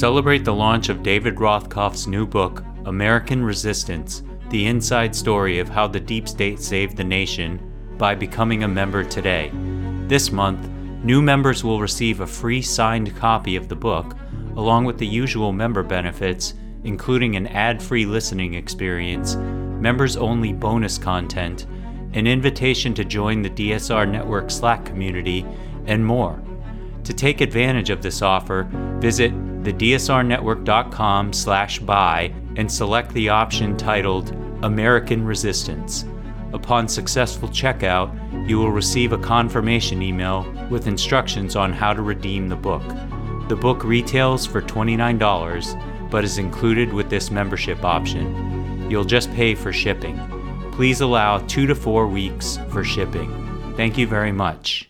Celebrate the launch of David Rothkopf's new book, American Resistance The Inside Story of How the Deep State Saved the Nation, by becoming a member today. This month, new members will receive a free signed copy of the book, along with the usual member benefits, including an ad free listening experience, members only bonus content, an invitation to join the DSR Network Slack community, and more. To take advantage of this offer, visit thedsrnetwork.com slash buy and select the option titled American Resistance. Upon successful checkout, you will receive a confirmation email with instructions on how to redeem the book. The book retails for $29, but is included with this membership option. You'll just pay for shipping. Please allow two to four weeks for shipping. Thank you very much.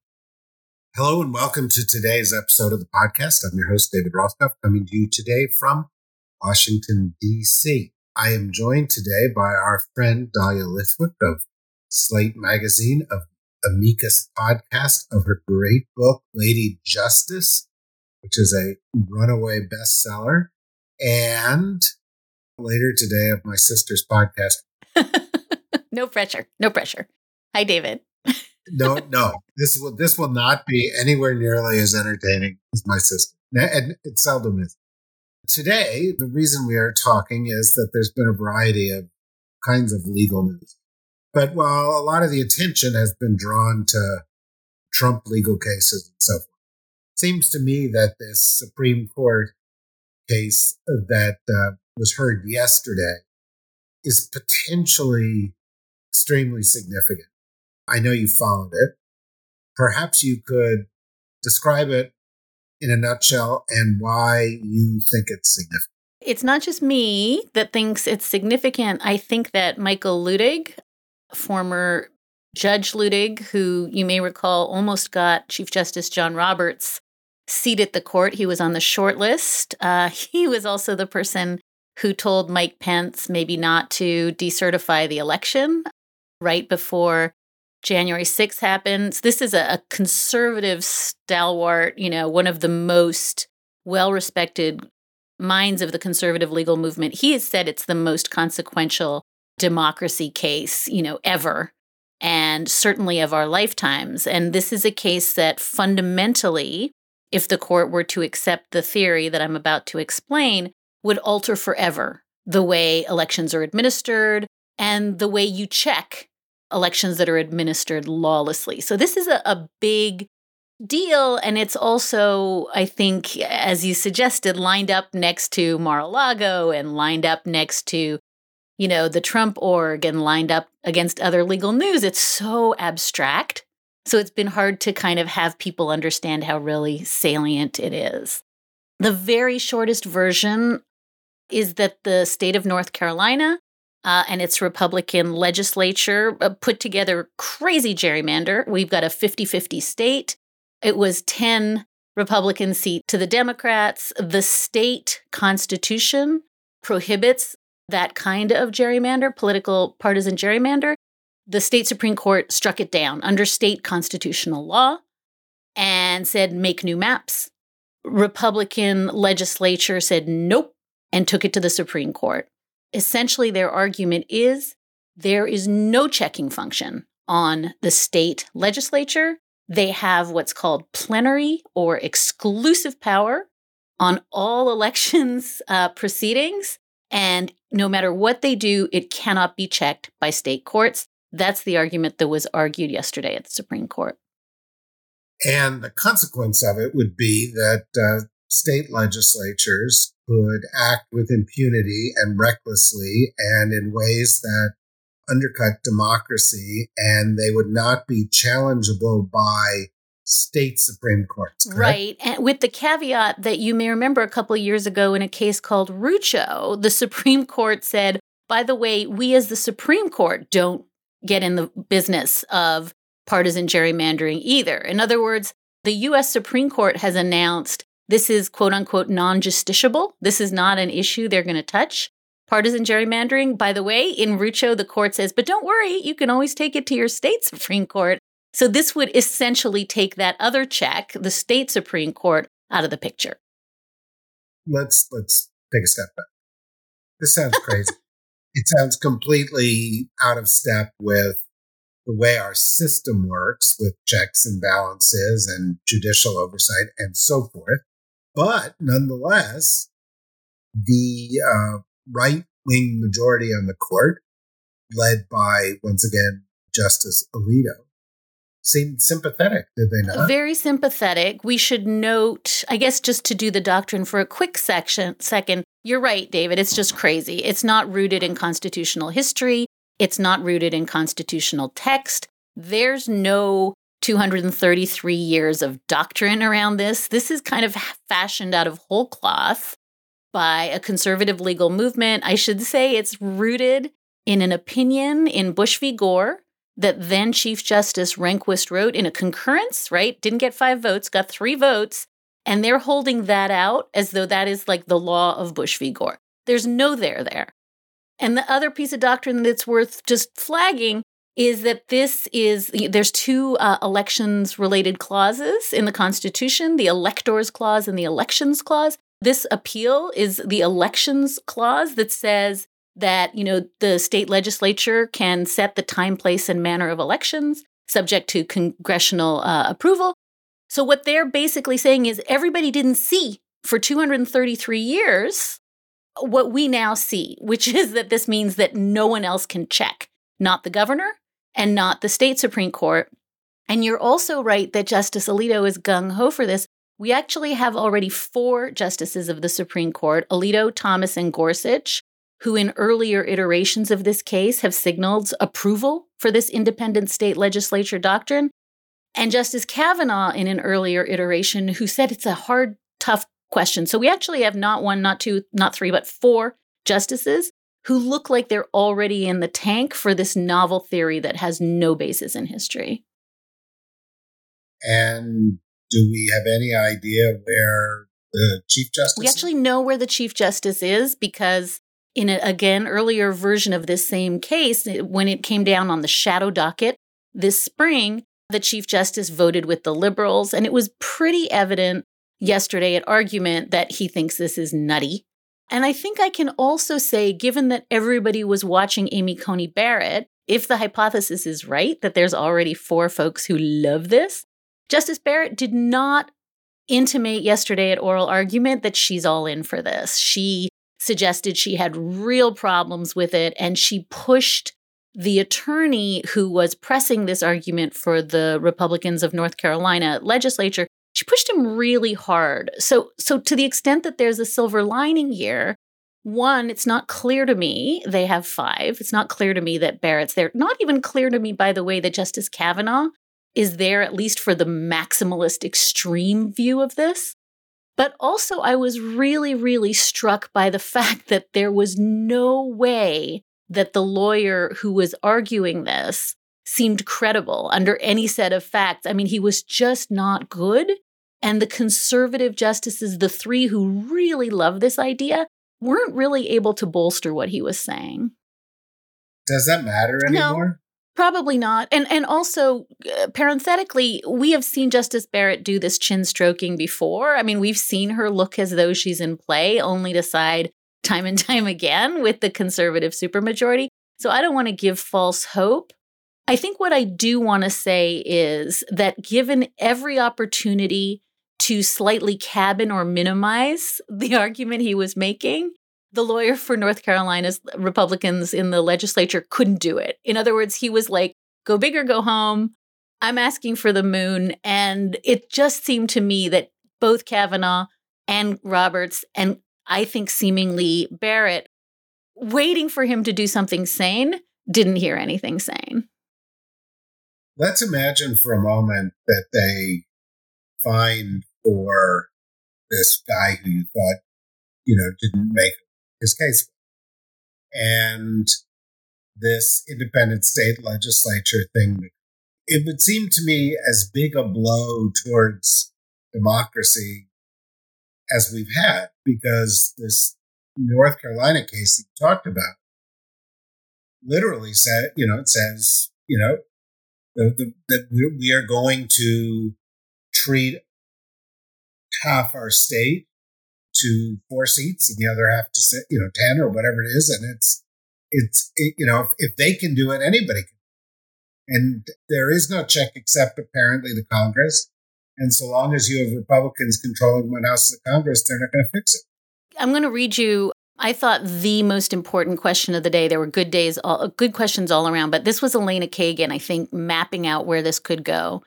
Hello and welcome to today's episode of the podcast. I'm your host, David Rothkopf, coming to you today from Washington, D.C. I am joined today by our friend Dahlia Lithwick of Slate Magazine, of Amicus Podcast, of her great book, Lady Justice, which is a runaway bestseller, and later today of my sister's podcast. no pressure. No pressure. Hi, David. No, no. This will this will not be anywhere nearly as entertaining as my sister, and it seldom is. Today, the reason we are talking is that there's been a variety of kinds of legal news. But while a lot of the attention has been drawn to Trump legal cases and so forth, seems to me that this Supreme Court case that uh, was heard yesterday is potentially extremely significant. I know you followed it. Perhaps you could describe it in a nutshell and why you think it's significant. It's not just me that thinks it's significant. I think that Michael Luttig, former Judge Luttig, who you may recall almost got Chief Justice John Roberts seat at the court. He was on the short list. Uh, he was also the person who told Mike Pence maybe not to decertify the election right before January 6th happens. This is a, a conservative stalwart, you know, one of the most well respected minds of the conservative legal movement. He has said it's the most consequential democracy case, you know, ever, and certainly of our lifetimes. And this is a case that fundamentally, if the court were to accept the theory that I'm about to explain, would alter forever the way elections are administered and the way you check elections that are administered lawlessly. So this is a, a big deal. And it's also, I think, as you suggested, lined up next to Mar a Lago and lined up next to, you know, the Trump org and lined up against other legal news. It's so abstract. So it's been hard to kind of have people understand how really salient it is. The very shortest version is that the state of North Carolina uh, and its Republican legislature uh, put together crazy gerrymander. We've got a 50 50 state. It was 10 Republican seat to the Democrats. The state constitution prohibits that kind of gerrymander, political partisan gerrymander. The state Supreme Court struck it down under state constitutional law and said, make new maps. Republican legislature said, nope, and took it to the Supreme Court essentially their argument is there is no checking function on the state legislature. They have what's called plenary or exclusive power on all elections uh, proceedings. And no matter what they do, it cannot be checked by state courts. That's the argument that was argued yesterday at the Supreme Court. And the consequence of it would be that uh, state legislatures could act with impunity and recklessly and in ways that undercut democracy, and they would not be challengeable by state Supreme Courts. Correct? Right. And with the caveat that you may remember a couple of years ago in a case called Rucho, the Supreme Court said, by the way, we as the Supreme Court don't get in the business of partisan gerrymandering either. In other words, the US Supreme Court has announced this is quote unquote non justiciable. This is not an issue they're going to touch. Partisan gerrymandering, by the way, in Rucho, the court says, but don't worry, you can always take it to your state Supreme Court. So this would essentially take that other check, the state Supreme Court, out of the picture. Let's let's take a step back. This sounds crazy. it sounds completely out of step with the way our system works with checks and balances and judicial oversight and so forth. But nonetheless, the uh, right wing majority on the court, led by, once again, Justice Alito, seemed sympathetic, did they not? Very sympathetic. We should note, I guess, just to do the doctrine for a quick section, second, you're right, David. It's just crazy. It's not rooted in constitutional history. It's not rooted in constitutional text. There's no 233 years of doctrine around this. This is kind of fashioned out of whole cloth by a conservative legal movement. I should say it's rooted in an opinion in Bush v. Gore that then Chief Justice Rehnquist wrote in a concurrence, right? Didn't get five votes, got three votes. And they're holding that out as though that is like the law of Bush v. Gore. There's no there there. And the other piece of doctrine that's worth just flagging is that this is there's two uh, elections related clauses in the Constitution the electors clause and the elections clause. This appeal is the elections clause that says that you know the state legislature can set the time place and manner of elections subject to congressional uh, approval so what they're basically saying is everybody didn't see for 233 years what we now see which is that this means that no one else can check not the governor and not the state supreme court and you're also right that justice alito is gung-ho for this we actually have already four justices of the supreme court alito thomas and gorsuch who in earlier iterations of this case have signaled approval for this independent state legislature doctrine. And Justice Kavanaugh, in an earlier iteration, who said it's a hard, tough question. So we actually have not one, not two, not three, but four justices who look like they're already in the tank for this novel theory that has no basis in history. And do we have any idea where the Chief Justice? We actually know where the Chief Justice is because in a, again earlier version of this same case when it came down on the shadow docket this spring the chief justice voted with the liberals and it was pretty evident yesterday at argument that he thinks this is nutty and i think i can also say given that everybody was watching amy coney barrett if the hypothesis is right that there's already four folks who love this justice barrett did not intimate yesterday at oral argument that she's all in for this. She suggested she had real problems with it and she pushed the attorney who was pressing this argument for the Republicans of North Carolina legislature pushed him really hard so so to the extent that there's a silver lining here one it's not clear to me they have five it's not clear to me that Barrett's there not even clear to me by the way that Justice Kavanaugh is there at least for the maximalist extreme view of this but also, I was really, really struck by the fact that there was no way that the lawyer who was arguing this seemed credible under any set of facts. I mean, he was just not good. And the conservative justices, the three who really love this idea, weren't really able to bolster what he was saying. Does that matter anymore? No, Probably not. And and also uh, parenthetically, we have seen Justice Barrett do this chin stroking before. I mean, we've seen her look as though she's in play only to side time and time again with the conservative supermajority. So I don't want to give false hope. I think what I do want to say is that given every opportunity to slightly cabin or minimize the argument he was making, the lawyer for North Carolina's Republicans in the legislature couldn't do it. In other words, he was like, go big or go home. I'm asking for the moon. And it just seemed to me that both Kavanaugh and Roberts, and I think seemingly Barrett, waiting for him to do something sane, didn't hear anything sane. Let's imagine for a moment that they fine for this guy who you thought, you know, didn't make his case. And this independent state legislature thing, it would seem to me as big a blow towards democracy as we've had because this North Carolina case that you talked about literally said, you know, it says, you know, that we are going to treat half our state to four seats and the other half to sit, you know, 10 or whatever it is. And it's, it's, it, you know, if, if they can do it, anybody can. And there is no check except apparently the Congress. And so long as you have Republicans controlling one house of the Congress, they're not going to fix it. I'm going to read you. I thought the most important question of the day. There were good days, all, good questions all around, but this was Elena Kagan, I think, mapping out where this could go.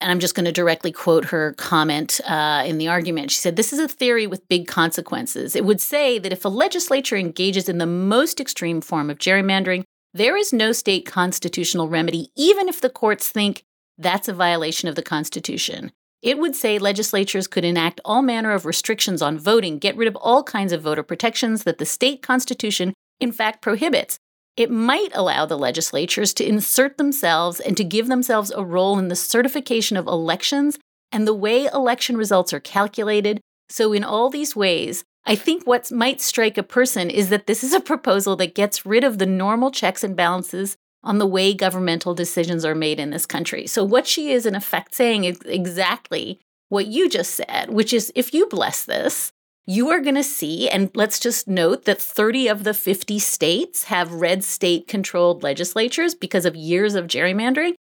And I'm just going to directly quote her comment uh, in the argument. She said, This is a theory with big consequences. It would say that if a legislature engages in the most extreme form of gerrymandering, there is no state constitutional remedy, even if the courts think that's a violation of the Constitution. It would say legislatures could enact all manner of restrictions on voting, get rid of all kinds of voter protections that the state constitution, in fact, prohibits. It might allow the legislatures to insert themselves and to give themselves a role in the certification of elections and the way election results are calculated. So, in all these ways, I think what might strike a person is that this is a proposal that gets rid of the normal checks and balances on the way governmental decisions are made in this country. So, what she is in effect saying is exactly what you just said, which is if you bless this, you are going to see, and let's just note that 30 of the 50 states have red state controlled legislatures because of years of gerrymandering.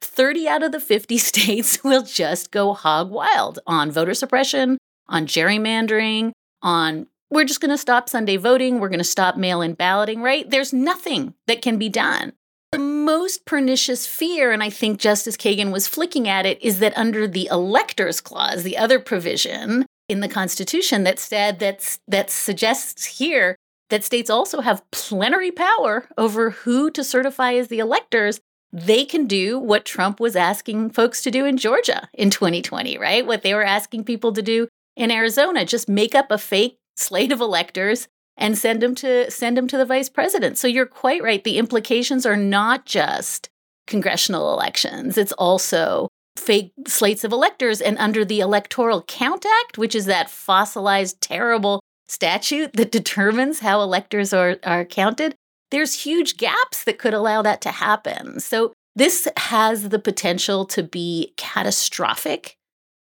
30 out of the 50 states will just go hog wild on voter suppression, on gerrymandering, on we're just going to stop Sunday voting, we're going to stop mail in balloting, right? There's nothing that can be done. The most pernicious fear, and I think Justice Kagan was flicking at it, is that under the electors clause, the other provision in the Constitution that said that that suggests here that states also have plenary power over who to certify as the electors, they can do what Trump was asking folks to do in Georgia in 2020, right? What they were asking people to do in Arizona, just make up a fake slate of electors and send them to send them to the vice president. So you're quite right. The implications are not just congressional elections. It's also fake slates of electors and under the Electoral Count Act, which is that fossilized terrible statute that determines how electors are, are counted, there's huge gaps that could allow that to happen. So this has the potential to be catastrophic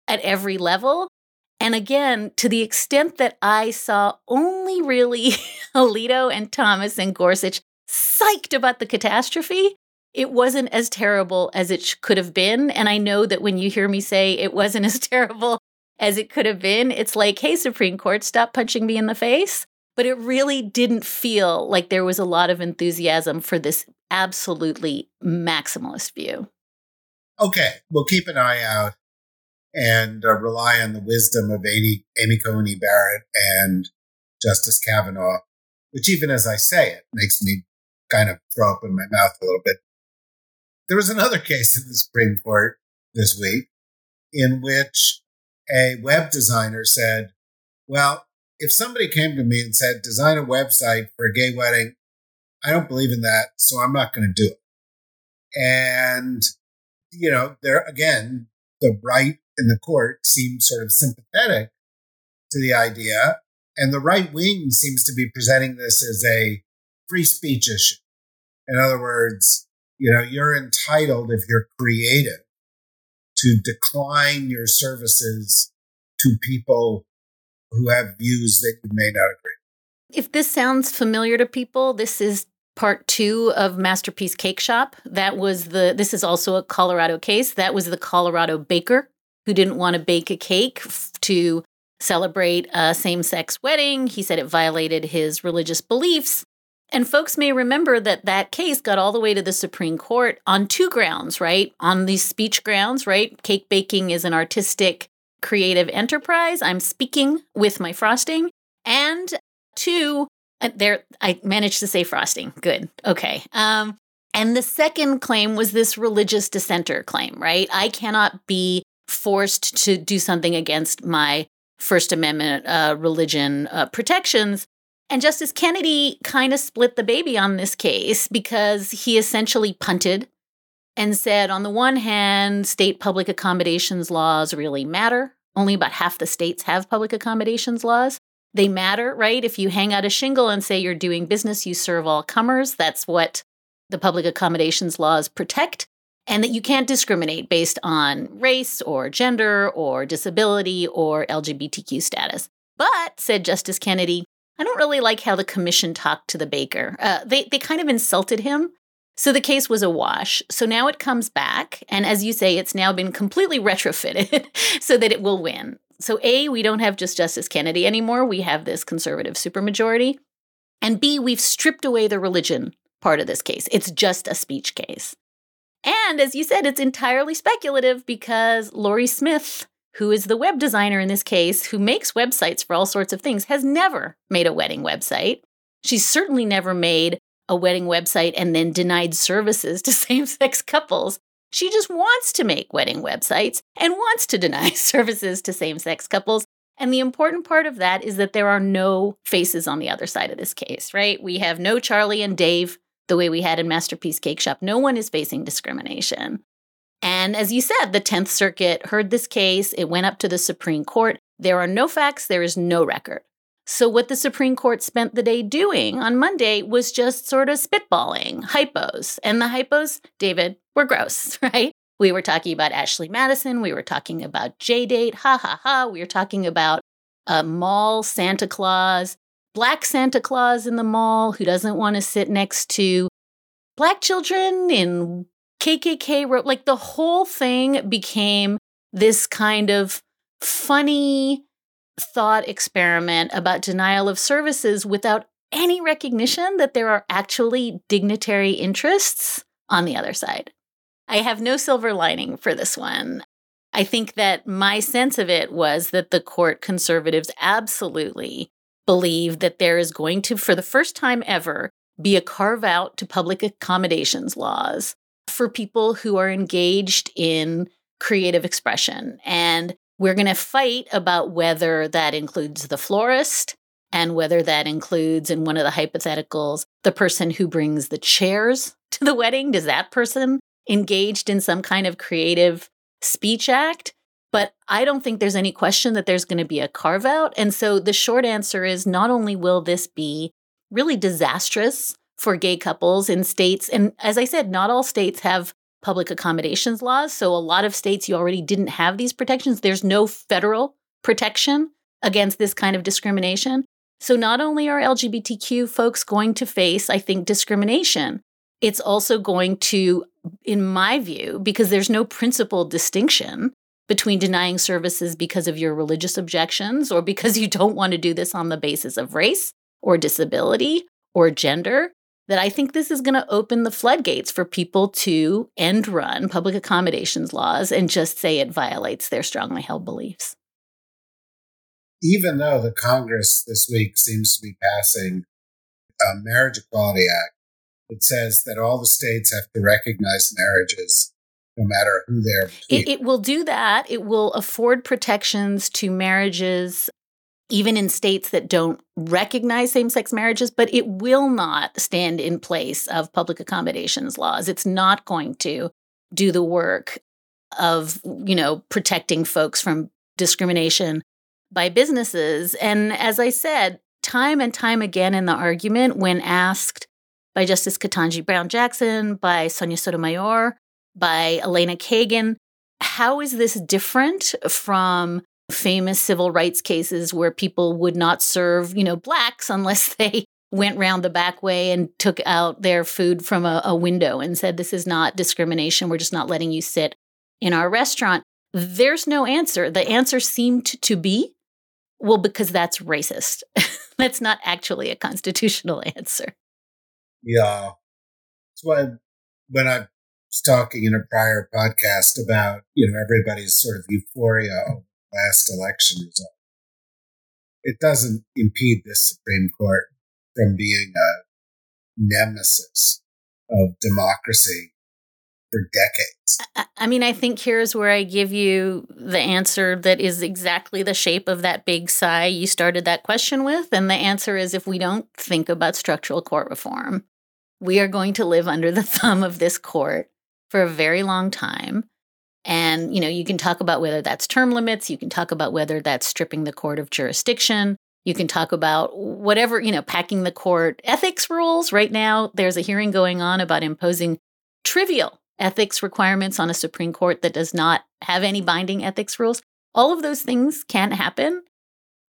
at every level. And again, to the extent that I saw only really Alito and Thomas and Gorsuch psyched about the catastrophe, it wasn't as terrible as it could have been. And I know that when you hear me say it wasn't as terrible as it could have been, it's like, hey, Supreme Court, stop punching me in the face. But it really didn't feel like there was a lot of enthusiasm for this absolutely maximalist view. Okay, we'll keep an eye out and uh, rely on the wisdom of Amy, Amy Coney Barrett and Justice Kavanaugh, which even as I say it makes me kind of throw up in my mouth a little bit. There was another case in the Supreme Court this week in which a web designer said, well, if somebody came to me and said, design a website for a gay wedding, I don't believe in that, so I'm not going to do it. And, you know, there again, the right in the court seemed sort of sympathetic to the idea. And the right wing seems to be presenting this as a free speech issue. In other words, you know, you're entitled if you're creative to decline your services to people who have views that you may not agree. If this sounds familiar to people, this is part two of Masterpiece Cake Shop. That was the, this is also a Colorado case. That was the Colorado baker who didn't want to bake a cake to celebrate a same sex wedding. He said it violated his religious beliefs. And folks may remember that that case got all the way to the Supreme Court on two grounds, right? On these speech grounds, right? Cake baking is an artistic, creative enterprise. I'm speaking with my frosting. And two, uh, there, I managed to say frosting. Good. Okay. Um, and the second claim was this religious dissenter claim, right? I cannot be forced to do something against my First Amendment uh, religion uh, protections. And Justice Kennedy kind of split the baby on this case because he essentially punted and said, on the one hand, state public accommodations laws really matter. Only about half the states have public accommodations laws. They matter, right? If you hang out a shingle and say you're doing business, you serve all comers. That's what the public accommodations laws protect. And that you can't discriminate based on race or gender or disability or LGBTQ status. But, said Justice Kennedy, I don't really like how the commission talked to the baker. Uh, they, they kind of insulted him so the case was a wash. So now it comes back. And as you say, it's now been completely retrofitted so that it will win. So, A, we don't have just Justice Kennedy anymore. We have this conservative supermajority. And B, we've stripped away the religion part of this case. It's just a speech case. And as you said, it's entirely speculative because Lorie Smith, who is the web designer in this case, who makes websites for all sorts of things, has never made a wedding website. She's certainly never made a wedding website and then denied services to same sex couples. She just wants to make wedding websites and wants to deny services to same sex couples. And the important part of that is that there are no faces on the other side of this case, right? We have no Charlie and Dave the way we had in Masterpiece Cake Shop. No one is facing discrimination. And as you said, the 10th Circuit heard this case. It went up to the Supreme Court. There are no facts, there is no record. So, what the Supreme Court spent the day doing on Monday was just sort of spitballing hypos. And the hypos, David, were gross, right? We were talking about Ashley Madison. We were talking about J Date. Ha ha ha. We were talking about a mall Santa Claus, black Santa Claus in the mall who doesn't want to sit next to black children in KKK. Wrote like the whole thing became this kind of funny thought experiment about denial of services without any recognition that there are actually dignitary interests on the other side. I have no silver lining for this one. I think that my sense of it was that the court conservatives absolutely believe that there is going to, for the first time ever, be a carve out to public accommodations laws for people who are engaged in creative expression. And we're going to fight about whether that includes the florist and whether that includes, in one of the hypotheticals, the person who brings the chairs to the wedding. Does that person engaged in some kind of creative speech act? But I don't think there's any question that there's going to be a carve out. And so the short answer is not only will this be really disastrous for gay couples in states, and as I said, not all states have public accommodations laws. So a lot of states you already didn't have these protections. There's no federal protection against this kind of discrimination. So not only are LGBTQ folks going to face, I think, discrimination, it's also going to, in my view, because there's no principal distinction between denying services because of your religious objections or because you don't want to do this on the basis of race or disability or gender that I think this is going to open the floodgates for people to end run public accommodations laws and just say it violates their strongly held beliefs. Even though the Congress this week seems to be passing a Marriage Equality Act that says that all the states have to recognize marriages no matter who they're. It, it will do that. It will afford protections to marriages even in states that don't recognize same sex marriages, but it will not stand in place of public accommodations laws. It's not going to do the work of, you know, protecting folks from discrimination by businesses. And as I said, time and time again in the argument, when asked by Justice Ketanji Brown Jackson, by Sonia Sotomayor, by Elena Kagan, how is this different from famous civil rights cases where people would not serve, you know, blacks unless they went round the back way and took out their food from a, a, window and said, This is not discrimination. We're just not letting you sit in our restaurant. There's no answer. The answer seemed to be, well, because that's racist. that's not actually a constitutional answer. Yeah. That's why when I was talking in a prior podcast about, you know, everybody's sort of euphoria last election result. It doesn't impede this Supreme Court from being a nemesis of democracy for decades. I mean, I think here's where I give you the answer that is exactly the shape of that big sigh you started that question with. And the answer is if we don't think about structural court reform, we are going to live under the thumb of this court for a very long time. And, you know, you can talk about whether that's term limits, you can talk about whether that's stripping the court of jurisdiction, you can talk about whatever, you know, packing the court ethics rules. Right now, there's a hearing going on about imposing trivial ethics requirements on a Supreme Court that does not have any binding ethics rules. All of those things can happen.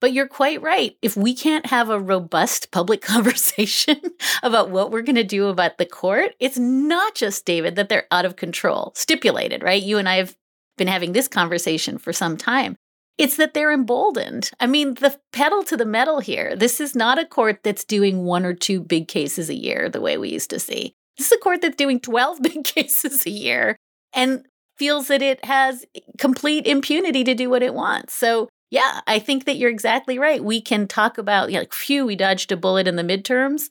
But you're quite right. If we can't have a robust public conversation about what we're going to do about the court, it's not just, David, that they're out of control, stipulated, right? You and I have been having this conversation for some time. It's that they're emboldened. I mean, the pedal to the metal here. This is not a court that's doing one or two big cases a year the way we used to see. This is a court that's doing 12 big cases a year and feels that it has eh, complete impunity to do what it wants. So, yeah, I think that you're exactly right. We can talk about, you know, like, phew, we dodged a bullet in the midterms.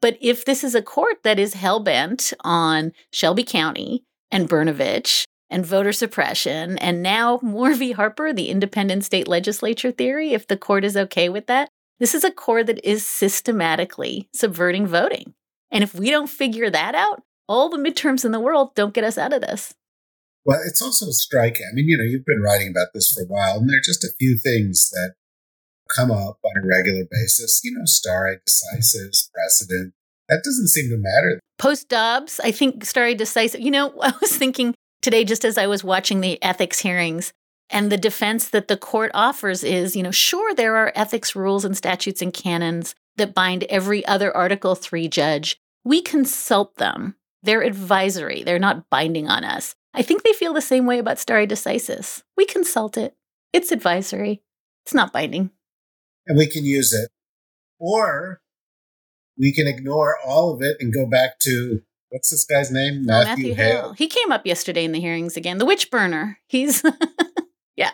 But if this is a court that is hell bent on Shelby County and Brnovich and voter suppression, and now Moore v. Harper, the independent state legislature theory, if the court is okay with that, this is a court that is systematically subverting voting. And if we don't figure that out, all the midterms in the world don't get us out of this. Well, it's also striking. I mean, you know, you've been writing about this for a while, and there are just a few things that come up on a regular basis. You know, stare decisis, precedent. That doesn't seem to matter. Post Dobbs, I think stare decisis. You know, I was thinking today, just as I was watching the ethics hearings, and the defense that the court offers is, you know, sure, there are ethics rules and statutes and canons that bind every other Article 3 judge. We consult them. They're advisory, they're not binding on us. I think they feel the same way about stare decisis. We consult it, it's advisory, it's not binding. And we can use it. Or we can ignore all of it and go back to what's this guy's name? Oh, Matthew, oh, Matthew Hale. Hale. He came up yesterday in the hearings again. The witch burner. He's yeah.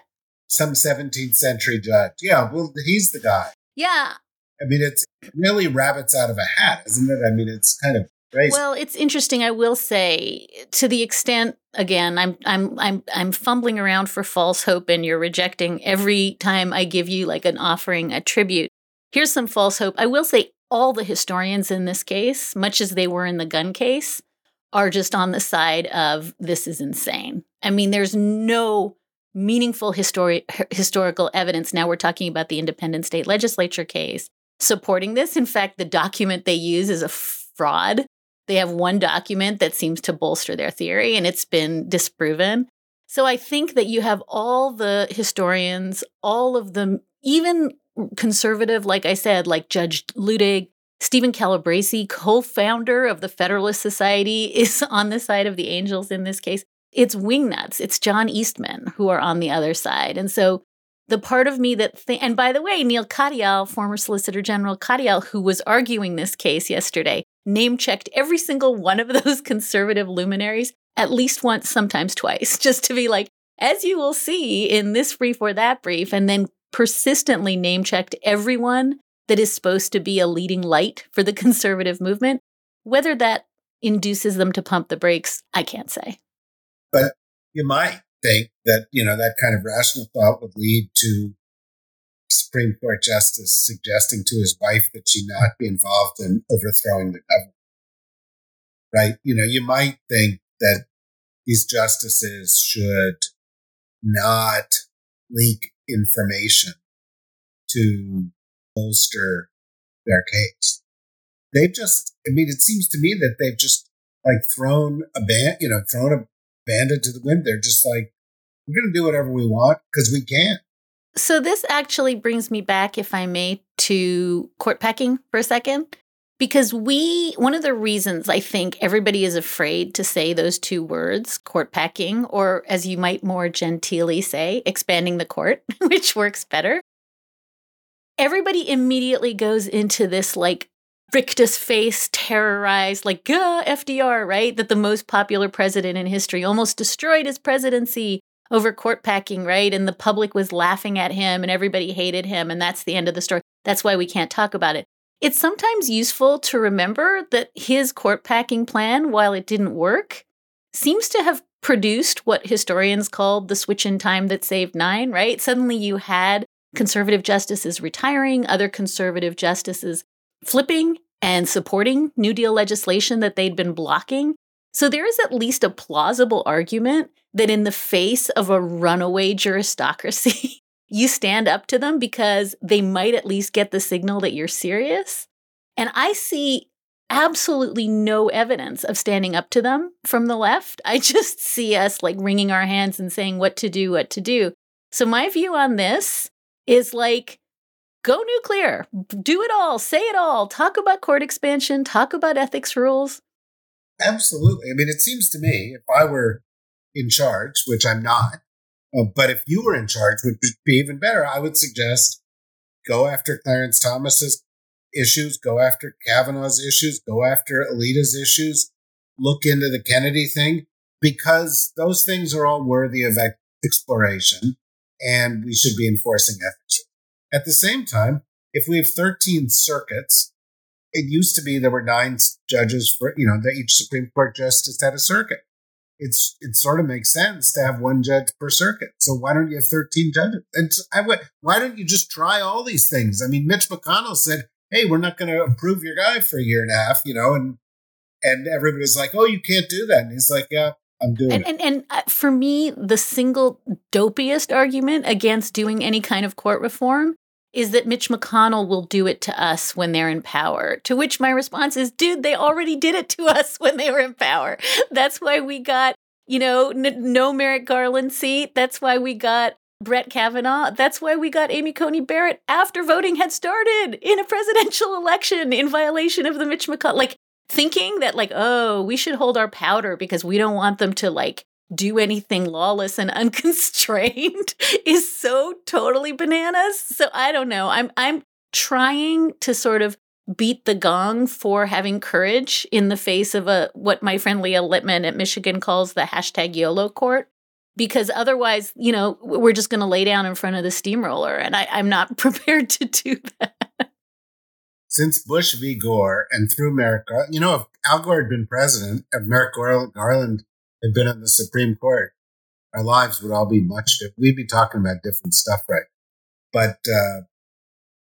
Some 17th century judge. Yeah, well, he's the guy. Yeah. I mean, it's really rabbits out of a hat, isn't it? I mean, it's kind of crazy. Well, it's interesting. I will say, to the extent, again, I'm I'm I'm I'm fumbling around for false hope, and you're rejecting every time I give you like an offering, a tribute. Here's some false hope. I will say, all the historians in this case, much as they were in the gun case, are just on the side of this is insane. I mean, there's no meaningful histori- historical evidence. Now we're talking about the independent state legislature case supporting this. In fact, the document they use is a fraud. They have one document that seems to bolster their theory, and it's been disproven. So I think that you have all the historians, all of them, even conservative, like I said, like Judge Luttig, Stephen Calabresi, co founder of the Federalist Society, is on the side of the angels in this case. It's wingnuts. It's John Eastman who are on the other side. And so the part of me that th- and by the way Neil katyal former solicitor general katyal who was arguing this case yesterday name checked every single one of those conservative luminaries at least once sometimes twice just to be like as you will see in this brief or that brief and then persistently name checked everyone that is supposed to be a leading light for the conservative movement. Whether that induces them to pump the brakes i can't say. But you might think that, you know, that kind of rational thought would lead to Supreme Court justice suggesting to his wife that she not be involved in overthrowing the government. Right? You know, you might think that these justices should not leak information to bolster their case. They've just, I mean, it seems to me that they've just like thrown a band, you know, thrown a bandit to the wind. They're just like, we're going to do whatever we want because we can. So, this actually brings me back, if I may, to court packing for a second. Because we, one of the reasons I think everybody is afraid to say those two words, court packing, or as you might more genteelly say, expanding the court, which works better. Everybody immediately goes into this like rictus face, terrorized, like, uh, FDR, right? That the most popular president in history almost destroyed his presidency over court packing, right? And the public was laughing at him and everybody hated him. And that's the end of the story. That's why we can't talk about it. It's sometimes useful to remember that his court packing plan, while it didn't work, seems to have produced what historians called the switch in time that saved nine, right? Suddenly you had conservative justices retiring, other conservative justices flipping and supporting New Deal legislation that they'd been blocking. So there is at least a plausible argument that in the face of a runaway juristocracy, you stand up to them because they might at least get the signal that you're serious. And I see absolutely no evidence of standing up to them from the left. I just see us like wringing our hands and saying what to do, what to do. So, my view on this is like, go nuclear, do it all, say it all, talk about court expansion, talk about ethics rules. Absolutely. I mean, it seems to me if I were in charge, which I'm not, uh, but if you were in charge, would be even better. I would suggest go after Clarence Thomas's issues, go after Kavanaugh's issues, go after Alito's issues, look into the Kennedy thing, because those things are all worthy of exploration and we should be enforcing ethics. At the same time, if we have 13 circuits, it used to be there were nine judges for, you know, that each Supreme Court justice had a circuit. It's, it sort of makes sense to have one judge per circuit. So why don't you have 13 judges? And I would, why don't you just try all these things? I mean, Mitch McConnell said, Hey, we're not going to approve your guy for a year and a half, you know, and, and everybody's like, Oh, you can't do that. And he's like, Yeah, I'm doing and, it. And, and uh, for me, the single dopiest argument against doing any kind of court reform is that Mitch McConnell will do it to us when they're in power. To which my response is, dude, they already did it to us when they were in power. That's why we got, you know, n- no Merrick Garland seat. That's why we got Brett Kavanaugh. That's why we got Amy Coney Barrett after voting had started in a presidential election in violation of the Mitch McConnell. Like, thinking that like oh we should hold our powder because we don't want them to like do anything lawless and unconstrained is so totally bananas so i don't know i'm i'm trying to sort of beat the gong for having courage in the face of a what my friend leah littman at michigan calls the hashtag yolo court because otherwise you know we're just going to lay down in front of the steamroller and I, i'm not prepared to do that since Bush v. Gore and through Merrick. You know, if Al Gore had been president and Merrick Garland had been on the Supreme Court, our lives would all be much different. We'd be talking about different stuff, right? But uh,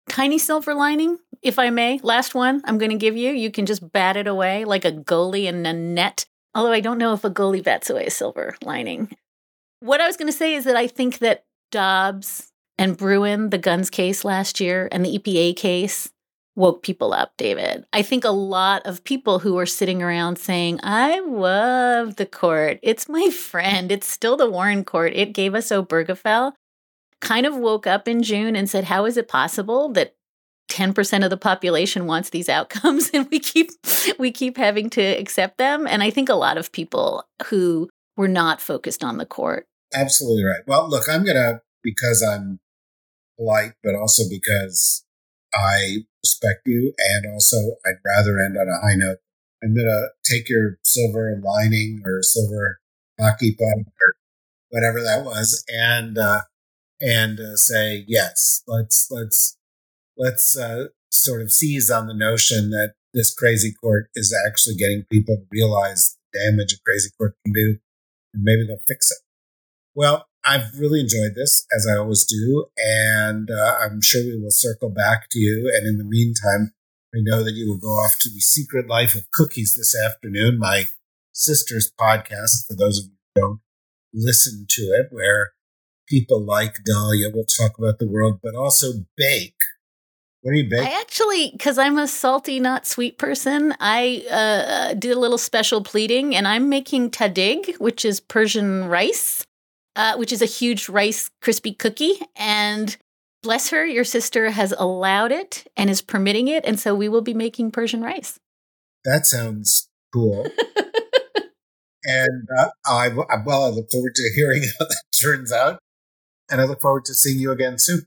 tiny silver lining, if I may, last one I'm going to give you. You can just bat it away like a goalie in a net. Although I don't know if a goalie bats away a silver lining. What I was going to say is that I think that Dobbs and Bruen, the guns case last year, and the EPA case woke people up, David. I think a lot of people who were sitting around saying, I love the court. It's my friend. It's still the Warren court. It gave us Obergefell. Kind of woke up in June and said, How is it possible that 10% of the population wants these outcomes and we keep we keep having to accept them and i think a lot of people who were not focused on the court absolutely right well look i'm gonna because i'm polite but also because I respect you, and also I'd rather end on a high note. I'm gonna take your silver lining or silver hockey puck or whatever that was, and uh, and uh, say yes. Let's let's let's uh, sort of seize on the notion that this crazy court is actually getting people to realize the damage a crazy court can do, and maybe they'll fix it. Well, I've really enjoyed this, as I always do, and uh, I'm sure we will circle back to you. And in the meantime, I know that you will go off to the Secret Life of Cookies this afternoon, my sister's podcast, for those of you who don't listen to it, where people like Dahlia will talk about the world, but also bake. What are you baking? I actually, because I'm a salty, not sweet person, I uh, did a little special pleading and I'm making tahdig, which is Persian rice uh, which is a huge Rice crispy cookie. And bless her, your sister has allowed it and is permitting it. And so we will be making Persian rice. That sounds cool. and uh, I, well, I look forward to hearing how that turns out. And I look forward to seeing you again soon.